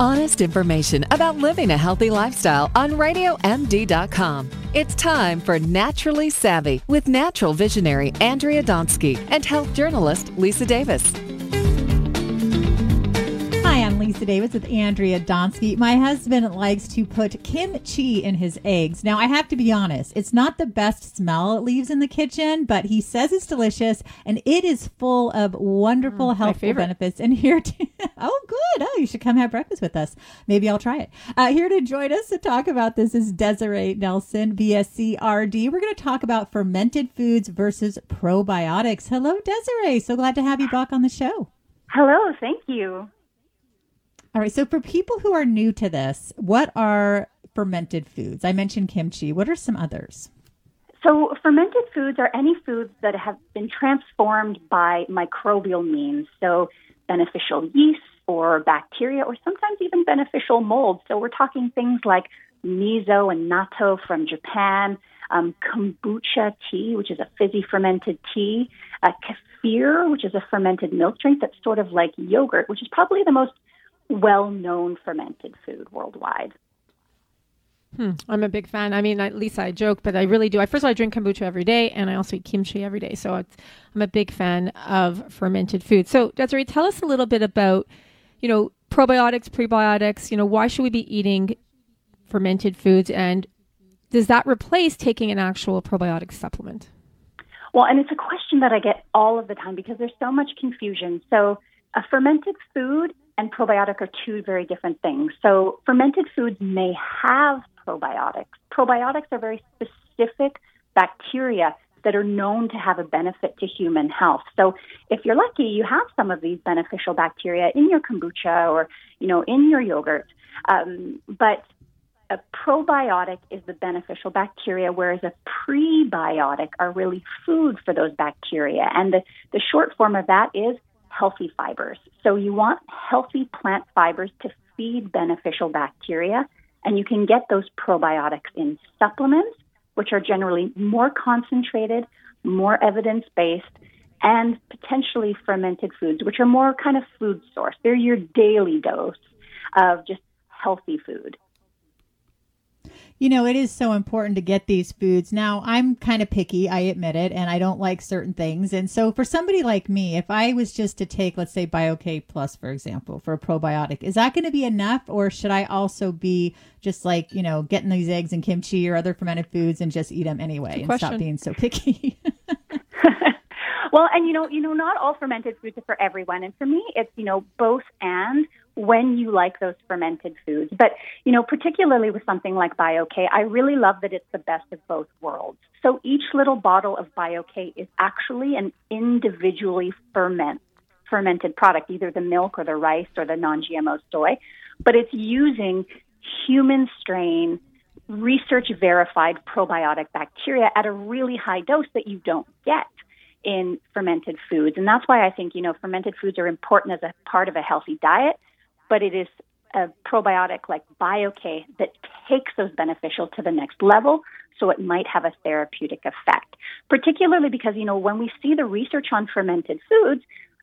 Honest information about living a healthy lifestyle on RadioMD.com. It's time for Naturally Savvy with natural visionary Andrea Donsky and health journalist Lisa Davis. Hi, I'm Lisa Davis with Andrea Donsky. My husband likes to put kimchi in his eggs. Now, I have to be honest, it's not the best smell it leaves in the kitchen, but he says it's delicious and it is full of wonderful Mm, healthful favorite. benefits. And here to, oh, good. Oh, you should come have breakfast with us. Maybe I'll try it. Uh, here to join us to talk about this is Desiree Nielsen, BSCRD. We're going to talk about fermented foods versus probiotics. Hello, Desiree. So glad to have you back on the show. Hello, thank you. All right. So for people who are new to this, what are fermented foods? I mentioned kimchi. What are some others? So, fermented foods are any foods that have been transformed by microbial means, so beneficial yeast or bacteria, or sometimes even beneficial mold. So, we're talking things like miso and natto from Japan, um, kombucha tea, which is a fizzy fermented tea, uh, kefir, which is a fermented milk drink that's sort of like yogurt, which is probably the most well known fermented food worldwide. Hmm. I'm a big fan. I mean, at least I joke, but I really do. I first of all, I drink kombucha every day, and I also eat kimchi every day. So I'm a big fan of fermented food. So Desiree, tell us a little bit about, you know, probiotics, prebiotics. You know, why should we be eating fermented foods, and does that replace taking an actual probiotic supplement? Well, and it's a question that I get all of the time because there's so much confusion. So, a fermented food and probiotic are two very different things. So, fermented foods may have probiotics. Probiotics are very specific bacteria that are known to have a benefit to human health. So, if you're lucky, you have some of these beneficial bacteria in your kombucha or, you know, in your yogurt. Um, but a probiotic is the beneficial bacteria, whereas a prebiotic are really food for those bacteria. And the, the short form of that is healthy fibers. So you want healthy plant fibers to feed beneficial bacteria, and you can get those probiotics in supplements, which are generally more concentrated, more evidence based, and potentially fermented foods, which are more kind of food source. They're your daily dose of just healthy food. You know, it is so important to get these foods. Now, I'm kind of picky, I admit it, and I don't like certain things. And so, for somebody like me, if I was just to take, let's say, BioK Plus, for example, for a probiotic, is that going to be enough? Or should I also be just like, you know, getting these eggs and kimchi or other fermented foods and just eat them anyway and stop being so picky? Well, and you know, you know, not all fermented foods are for everyone. And for me, it's you know both and when you like those fermented foods. But you know, particularly with something like BioK, I really love that it's the best of both worlds. So each little bottle of BioK is actually an individually ferment fermented product, either the milk or the rice or the non-GMO soy, but it's using human strain research verified probiotic bacteria at a really high dose that you don't get in fermented foods. And that's why I think, you know, fermented foods are important as a part of a healthy diet, but it is a probiotic like BioK that takes those beneficial to the next level so it might have a therapeutic effect. Particularly because, you know, when we see the research on fermented foods,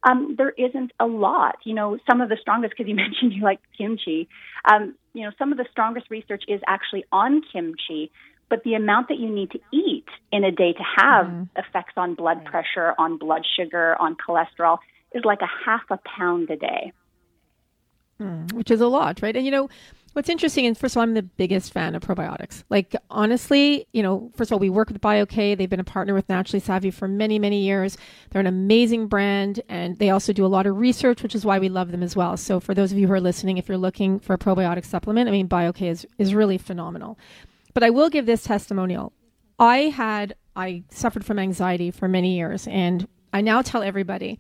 um, there isn't a lot. You know, some of the strongest, because you mentioned you like kimchi, um, you know, some of the strongest research is actually on kimchi, but the amount that you need to eat in a day to have mm-hmm. effects on blood pressure, on blood sugar, on cholesterol is like a half a pound a day. Hmm, which is a lot, right? And you know, what's interesting, and first of all, I'm the biggest fan of probiotics. Like, honestly, you know, first of all, we work with BioK. They've been a partner with Naturally Savvy for many, many years. They're an amazing brand, and they also do a lot of research, which is why we love them as well. So, for those of you who are listening, if you're looking for a probiotic supplement, I mean, BioK is, is really phenomenal. But I will give this testimonial. I had, I suffered from anxiety for many years, and I now tell everybody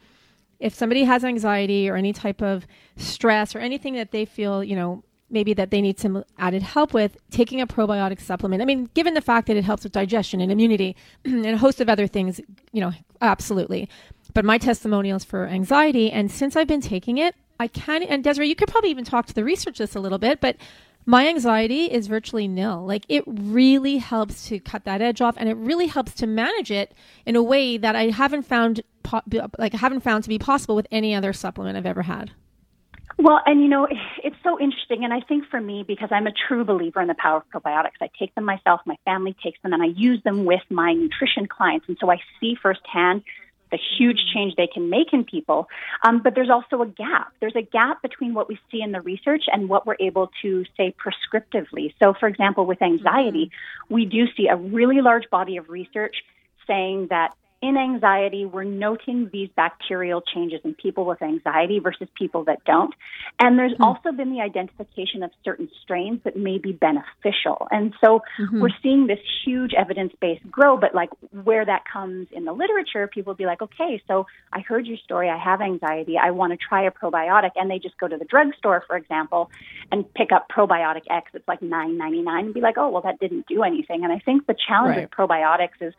if somebody has anxiety or any type of stress or anything that they feel, you know, maybe that they need some added help with, taking a probiotic supplement. I mean, given the fact that it helps with digestion and immunity and a host of other things, you know, absolutely. But my testimonials for anxiety, and since I've been taking it, I can, and Desiree, you could probably even talk to the research this a little bit, but my anxiety is virtually nil. Like it really helps to cut that edge off, and it really helps to manage it in a way that I haven't found, po- like I haven't found to be possible with any other supplement I've ever had. Well, and you know, it's so interesting. And I think for me, because I'm a true believer in the power of probiotics, I take them myself, my family takes them, and I use them with my nutrition clients. And so I see firsthand the huge change they can make in people. Um, but there's also a gap. There's a gap between what we see in the research and what we're able to say prescriptively. So, for example, with anxiety, mm-hmm. we do see a really large body of research saying that in anxiety, we're noting these bacterial changes in people with anxiety versus people that don't. And there's mm-hmm. also been the identification of certain strains that may be beneficial. And so mm-hmm. we're seeing this huge evidence base grow, but like where that comes in the literature, people will be like, okay, so I heard your story. I have anxiety. I want to try a probiotic. And they just go to the drugstore, for example, and pick up probiotic X. It's like nine ninety nine and be like, oh, well, that didn't do anything. And I think the challenge right. with probiotics is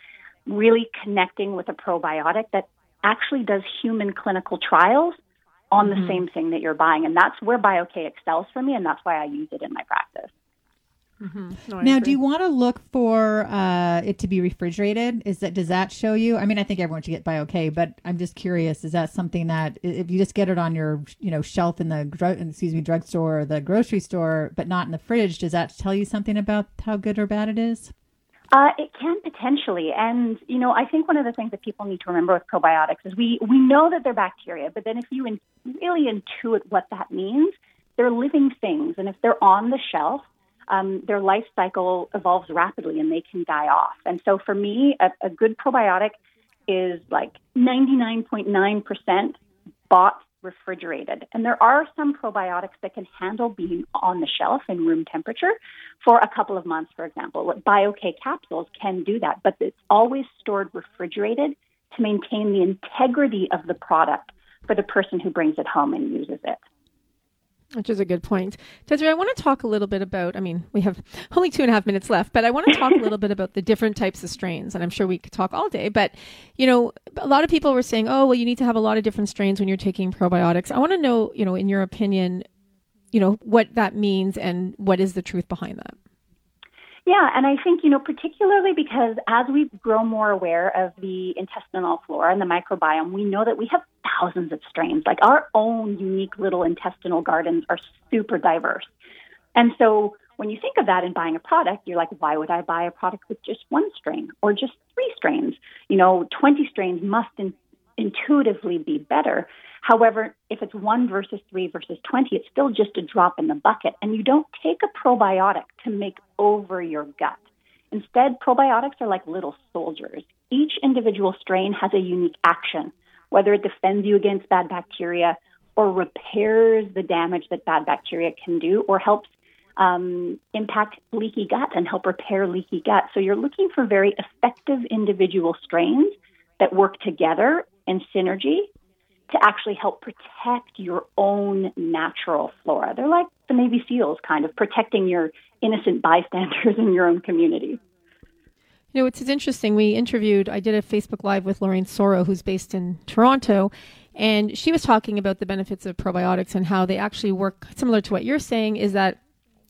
really connecting with a probiotic that actually does human clinical trials on mm-hmm. the same thing that you're buying. And that's where BioK excels for me, and that's why I use it in my practice. Mm-hmm. No, now, do you want to look for uh, it to be refrigerated? Is that does that show you? I mean, I think everyone should get BioK, but I'm just curious. Is that something that if you just get it on your you know shelf in the drug excuse me drugstore or the grocery store, but not in the fridge, does that tell you something about how good or bad it is? Uh, it can potentially, and you know, I think one of the things that people need to remember with probiotics is we we know that they're bacteria, but then if you in, really intuit what that means, they're living things, and if they're on the shelf, um, their life cycle evolves rapidly and they can die off. And so, for me, a, a good probiotic is like 99.9% bought refrigerated. And there are some probiotics that can handle being on the shelf in room temperature for a couple of months, for example. BioK capsules can do that, but it's always stored refrigerated to maintain the integrity of the product for the person who brings it home and uses it. Which is a good point. Desiree, I want to talk a little bit about, I mean, we have only two and a half minutes left, but I want to talk a little bit about the different types of strains. And I'm sure we could talk all day. But, you know, a lot of people were saying, oh, well, you need to have a lot of different strains when you're taking probiotics. I want to know, you know, in your opinion, you know, what that means and what is the truth behind that. Yeah, and I think, you know, particularly because as we grow more aware of the intestinal flora and the microbiome, we know that we have thousands of strains. Like our own unique little intestinal gardens are super diverse. And so when you think of that in buying a product, you're like, why would I buy a product with just one strain or just three strains? You know, 20 strains must in- intuitively be better. However, if it's one versus three versus 20, it's still just a drop in the bucket. And you don't take a probiotic to make over your gut. Instead, probiotics are like little soldiers. Each individual strain has a unique action, whether it defends you against bad bacteria or repairs the damage that bad bacteria can do or helps um, impact leaky gut and help repair leaky gut. So you're looking for very effective individual strains that work together in synergy to actually help protect your own natural flora. They're like the Navy SEALs, kind of protecting your innocent bystanders in your own community. You know, it's, interesting. We interviewed, I did a Facebook Live with Lorraine Soro, who's based in Toronto, and she was talking about the benefits of probiotics and how they actually work similar to what you're saying is that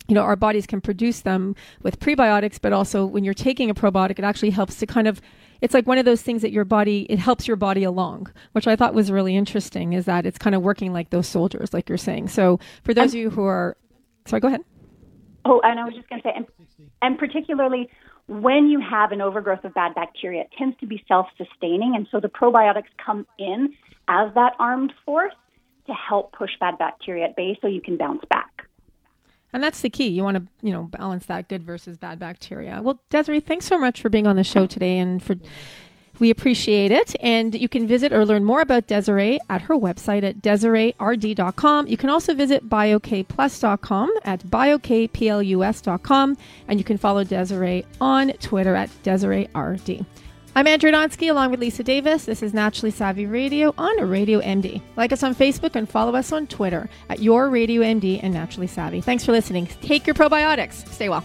you know our bodies can produce them with prebiotics but also when you're taking a probiotic it actually helps to kind of it's like one of those things that your body it helps your body along which i thought was really interesting is that it's kind of working like those soldiers like you're saying. So for those of you who are sorry go ahead. Oh and i was just going to say and, and particularly when you have an overgrowth of bad bacteria it tends to be self-sustaining and so the probiotics come in as that armed force to help push bad bacteria at bay so you can bounce back and that's the key. You want to, you know, balance that good versus bad bacteria. Well, Desiree, thanks so much for being on the show today and for we appreciate it. And you can visit or learn more about Desiree at her website at desireerd.com. You can also visit biokplus.com at biokplus.com. And you can follow Desiree on Twitter at desireerd. I'm Andrea Donsky along with Lisa Davis. This is Naturally Savvy Radio on Radio MD. Like us on Facebook and follow us on Twitter at Your Radio MD and Naturally Savvy. Thanks for listening. Take your probiotics. Stay well.